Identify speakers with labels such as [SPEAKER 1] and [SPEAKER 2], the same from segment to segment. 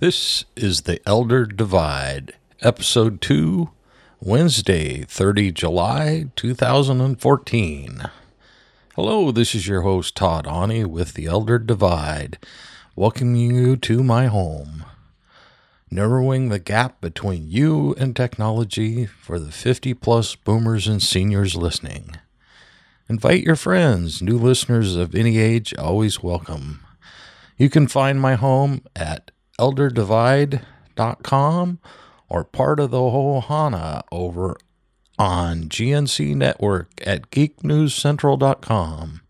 [SPEAKER 1] This is The Elder Divide, Episode 2, Wednesday, 30 July 2014. Hello, this is your host Todd Ani with The Elder Divide, welcoming you to my home. Narrowing the gap between you and technology for the 50 plus boomers and seniors listening. Invite your friends, new listeners of any age, always welcome. You can find my home at elderdivide.com or part of the Ohana over on GNC Network at geeknewscentral.com.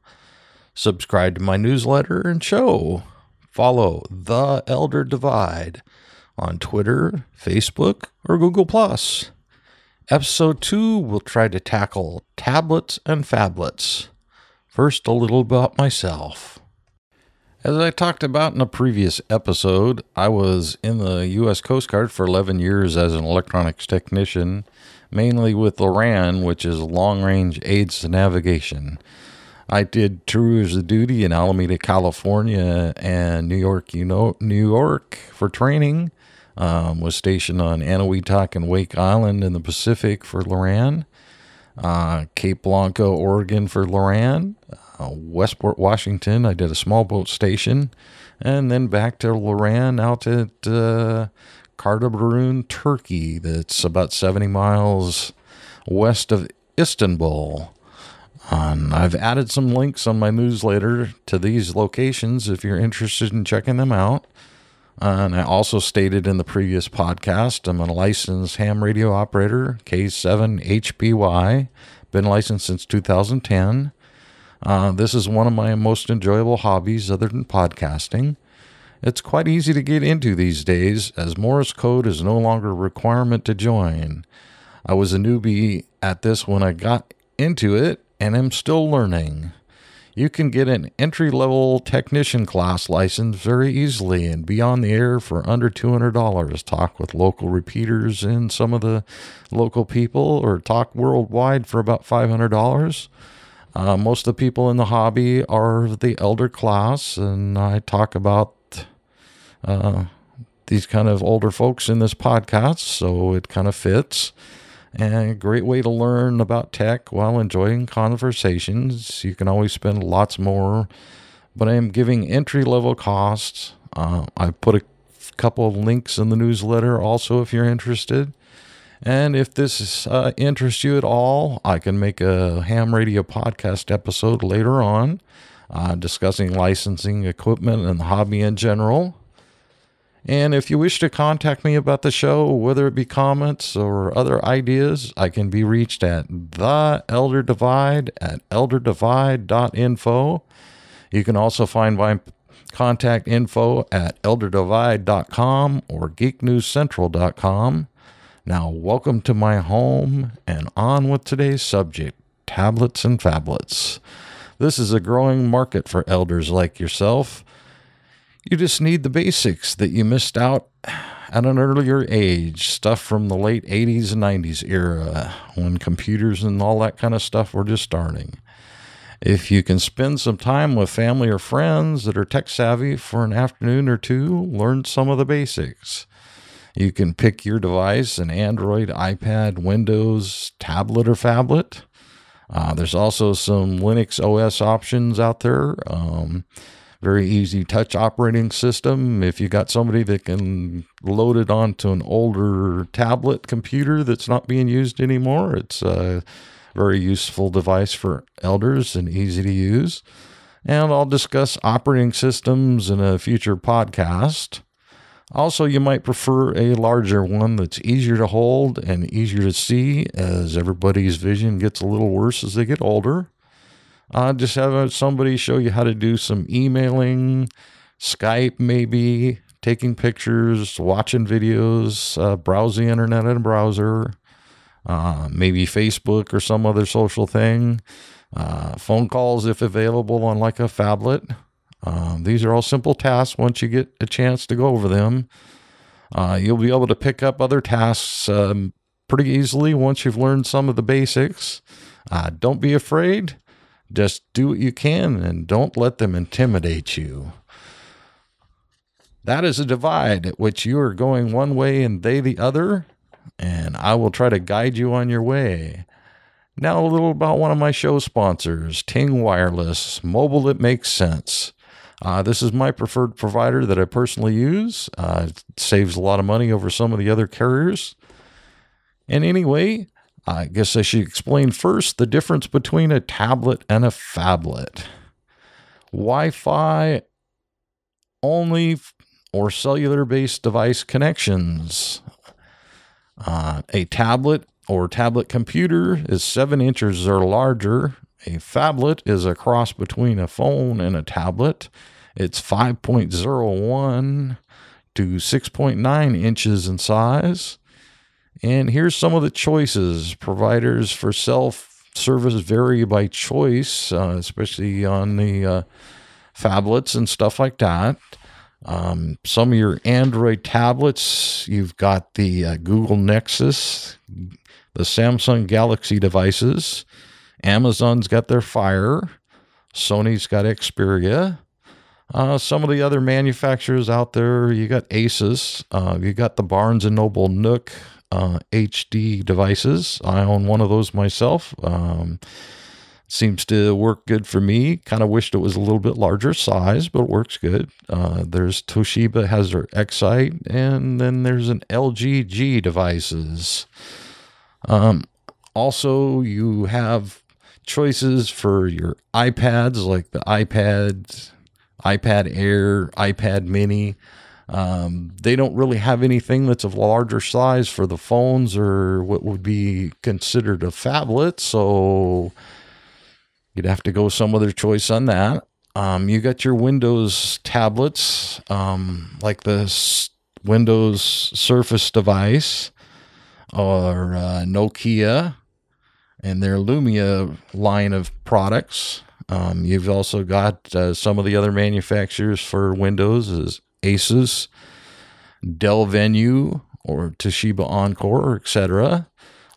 [SPEAKER 1] Subscribe to my newsletter and show. Follow The Elder Divide on Twitter, Facebook, or Google+. Episode 2 will try to tackle tablets and phablets. First, a little about myself. As I talked about in a previous episode, I was in the U.S. Coast Guard for 11 years as an electronics technician, mainly with LORAN, which is Long Range Aids to Navigation. I did tours of duty in Alameda, California, and New York, you know, New York for training. Um, was stationed on Eniwetok and Wake Island in the Pacific for LORAN. Uh, Cape Blanco, Oregon for LORAN uh, Westport, Washington. I did a small boat station, and then back to LORAN out at uh, Turkey. That's about 70 miles west of Istanbul. Um, I've added some links on my newsletter to these locations if you're interested in checking them out. Uh, and I also stated in the previous podcast, I'm a licensed ham radio operator, K7HPY, been licensed since 2010. Uh, this is one of my most enjoyable hobbies other than podcasting. It's quite easy to get into these days, as Morse code is no longer a requirement to join. I was a newbie at this when I got into it, and am still learning. You can get an entry level technician class license very easily and be on the air for under $200. Talk with local repeaters and some of the local people, or talk worldwide for about $500. Uh, most of the people in the hobby are the elder class, and I talk about uh, these kind of older folks in this podcast, so it kind of fits. And a great way to learn about tech while enjoying conversations. You can always spend lots more, but I am giving entry level costs. Uh, I put a couple of links in the newsletter also if you're interested. And if this uh, interests you at all, I can make a ham radio podcast episode later on uh, discussing licensing equipment and the hobby in general. And if you wish to contact me about the show, whether it be comments or other ideas, I can be reached at the Elder Divide at elderdivide.info. You can also find my contact info at elderdivide.com or geeknewscentral.com. Now, welcome to my home and on with today's subject tablets and phablets. This is a growing market for elders like yourself. You just need the basics that you missed out at an earlier age, stuff from the late 80s and 90s era when computers and all that kind of stuff were just starting. If you can spend some time with family or friends that are tech savvy for an afternoon or two, learn some of the basics. You can pick your device an Android, iPad, Windows, tablet, or phablet. Uh, there's also some Linux OS options out there. Um, very easy touch operating system. If you got somebody that can load it onto an older tablet computer that's not being used anymore, it's a very useful device for elders and easy to use. And I'll discuss operating systems in a future podcast. Also, you might prefer a larger one that's easier to hold and easier to see as everybody's vision gets a little worse as they get older. Uh, just have somebody show you how to do some emailing, Skype, maybe, taking pictures, watching videos, uh, browse the internet in a browser, uh, maybe Facebook or some other social thing, uh, phone calls if available on like a phablet. Um, these are all simple tasks once you get a chance to go over them. Uh, you'll be able to pick up other tasks um, pretty easily once you've learned some of the basics. Uh, don't be afraid. Just do what you can and don't let them intimidate you. That is a divide at which you are going one way and they the other, and I will try to guide you on your way. Now, a little about one of my show sponsors, Ting Wireless, mobile that makes sense. Uh, this is my preferred provider that I personally use. Uh, it saves a lot of money over some of the other carriers. And anyway, I guess I should explain first the difference between a tablet and a phablet. Wi Fi only or cellular based device connections. Uh, a tablet or tablet computer is seven inches or larger. A phablet is a cross between a phone and a tablet. It's 5.01 to 6.9 inches in size. And here's some of the choices. Providers for self service vary by choice, uh, especially on the uh, phablets and stuff like that. Um, some of your Android tablets, you've got the uh, Google Nexus, the Samsung Galaxy devices. Amazon's got their Fire. Sony's got Xperia. Uh, some of the other manufacturers out there, you got Asus, uh, you got the Barnes and Noble Nook uh, HD devices. I own one of those myself. Um, seems to work good for me. Kind of wished it was a little bit larger size, but it works good. Uh, there's Toshiba has their Excite, and then there's an LG G devices. Um, also, you have choices for your iPads, like the iPad, iPad Air, iPad Mini. Um, they don't really have anything that's of larger size for the phones or what would be considered a phablet. So you'd have to go some other choice on that. Um, you got your Windows tablets, um, like the Windows Surface device or uh, Nokia and their Lumia line of products. Um, you've also got uh, some of the other manufacturers for Windows is Asus, Dell Venue, or Toshiba Encore, etc.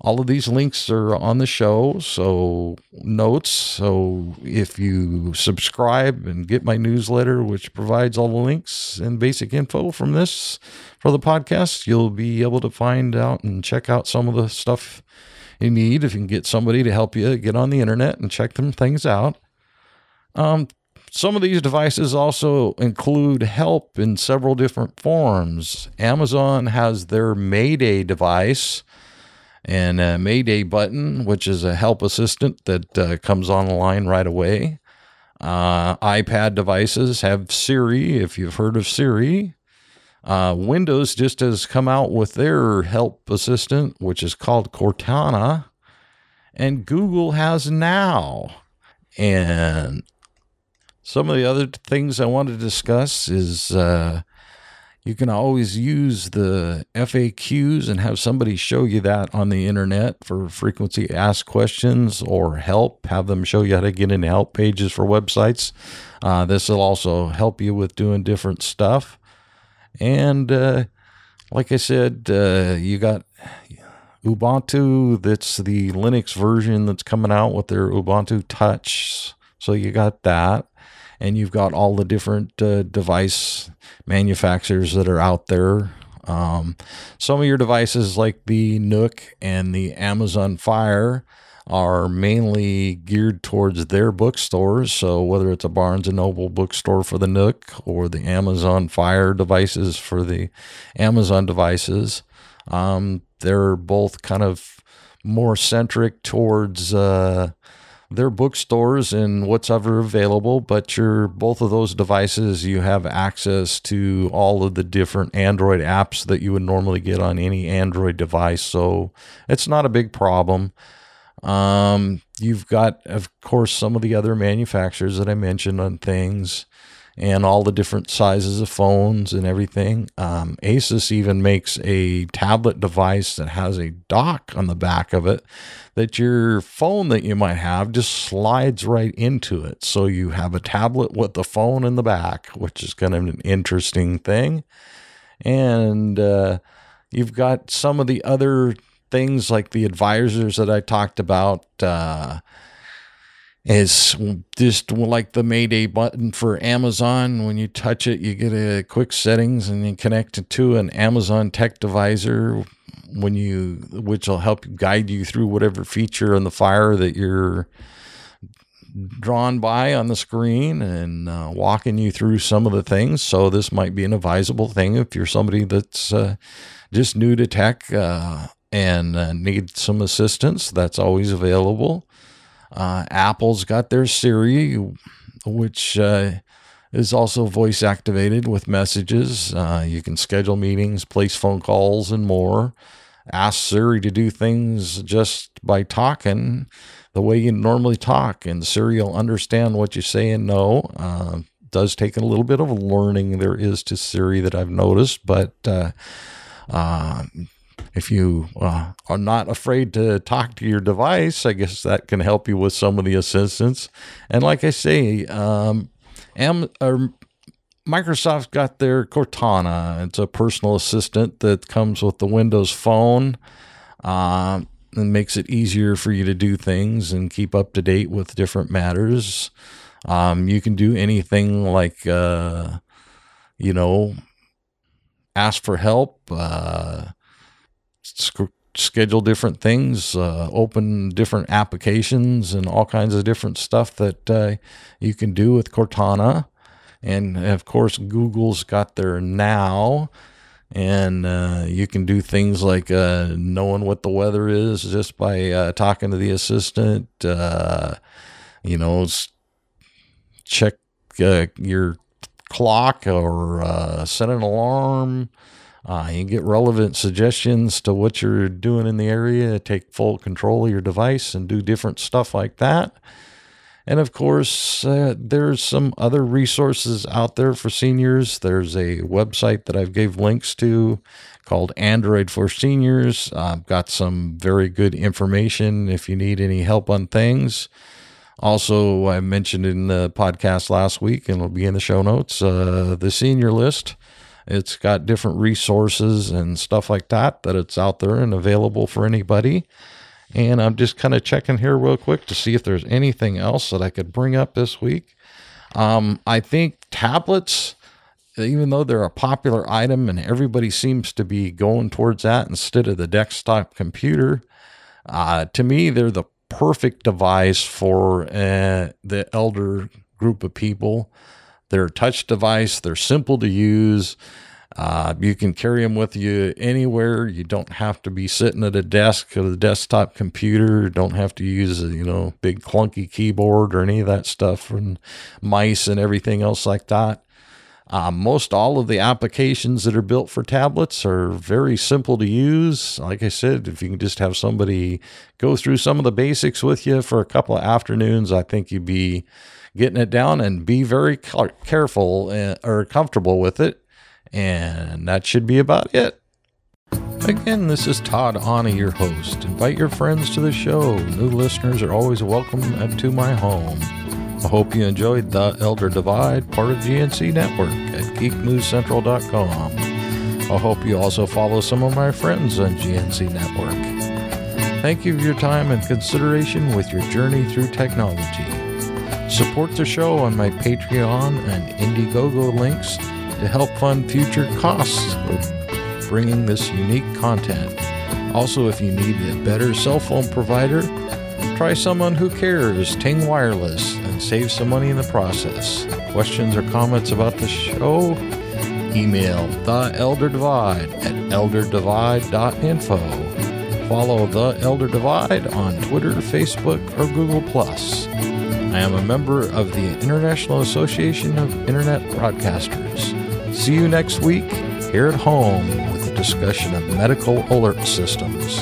[SPEAKER 1] All of these links are on the show, so notes. So if you subscribe and get my newsletter, which provides all the links and basic info from this for the podcast, you'll be able to find out and check out some of the stuff you need. If you can get somebody to help you get on the internet and check them things out. Um, some of these devices also include help in several different forms. Amazon has their Mayday device and a Mayday button, which is a help assistant that uh, comes online right away. Uh, iPad devices have Siri, if you've heard of Siri. Uh, Windows just has come out with their help assistant, which is called Cortana. And Google has Now. And some of the other things I want to discuss is uh, you can always use the FAQs and have somebody show you that on the internet for frequency asked questions or help. Have them show you how to get into help pages for websites. Uh, this will also help you with doing different stuff. And uh, like I said, uh, you got Ubuntu, that's the Linux version that's coming out with their Ubuntu Touch. So you got that and you've got all the different uh, device manufacturers that are out there. Um, some of your devices, like the Nook and the Amazon Fire, are mainly geared towards their bookstores. So whether it's a Barnes and Noble bookstore for the Nook or the Amazon Fire devices for the Amazon devices, um, they're both kind of more centric towards uh, their bookstores and what's ever available, but your both of those devices you have access to all of the different Android apps that you would normally get on any Android device. So it's not a big problem. Um, you've got, of course, some of the other manufacturers that I mentioned on things and all the different sizes of phones and everything. Um, Asus even makes a tablet device that has a dock on the back of it that your phone that you might have just slides right into it. So you have a tablet with the phone in the back, which is kind of an interesting thing. And uh, you've got some of the other things like the advisors that I talked about. Uh, is just like the Mayday button for Amazon. When you touch it, you get a quick settings and you connect it to an Amazon Tech Advisor when you which will help guide you through whatever feature on the fire that you're drawn by on the screen and uh, walking you through some of the things. So this might be an advisable thing if you're somebody that's uh, just new to tech uh, and uh, need some assistance. That's always available. Uh, Apple's got their Siri, which uh, is also voice activated with messages. you can schedule meetings, place phone calls, and more. Ask Siri to do things just by talking the way you normally talk, and Siri will understand what you say and know. Uh, does take a little bit of learning there is to Siri that I've noticed, but uh, uh, if you uh, are not afraid to talk to your device, I guess that can help you with some of the assistance. And like I say, um, Am- or Microsoft's got their Cortana. It's a personal assistant that comes with the Windows Phone. Uh, and makes it easier for you to do things and keep up to date with different matters. Um, you can do anything like, uh, you know, ask for help, uh, sc- schedule different things, uh, open different applications, and all kinds of different stuff that uh, you can do with Cortana. And of course, Google's got their Now and uh, you can do things like uh, knowing what the weather is just by uh, talking to the assistant. Uh, you know, check your clock or set an alarm. You get relevant suggestions to what you're doing in the area. Take full control of your device and do different stuff like that. And of course, uh, there's some other resources out there for seniors. There's a website that I've gave links to called Android for Seniors. I've got some very good information if you need any help on things. Also, I mentioned in the podcast last week, and it'll be in the show notes, uh, the senior list. It's got different resources and stuff like that that it's out there and available for anybody. And I'm just kind of checking here real quick to see if there's anything else that I could bring up this week. Um, I think tablets, even though they're a popular item and everybody seems to be going towards that instead of the desktop computer, uh, to me, they're the perfect device for uh, the elder group of people. They're a touch device, they're simple to use. Uh, you can carry them with you anywhere. You don't have to be sitting at a desk at a desktop computer. Don't have to use a you know big clunky keyboard or any of that stuff and mice and everything else like that. Uh, most all of the applications that are built for tablets are very simple to use. Like I said, if you can just have somebody go through some of the basics with you for a couple of afternoons, I think you'd be getting it down and be very careful uh, or comfortable with it and that should be about it. Again, this is Todd Anna, your host. Invite your friends to the show. New listeners are always welcome to my home. I hope you enjoyed The Elder Divide, part of GNC Network at geeknewscentral.com. I hope you also follow some of my friends on GNC Network. Thank you for your time and consideration with your journey through technology. Support the show on my Patreon and Indiegogo links to help fund future costs of bringing this unique content. Also, if you need a better cell phone provider, try someone who cares, Ting Wireless, and save some money in the process. Questions or comments about the show? Email The Elder Divide at elderdivide.info. Follow The Elder Divide on Twitter, Facebook, or Google+. I am a member of the International Association of Internet Broadcasters. See you next week here at home with a discussion of medical alert systems.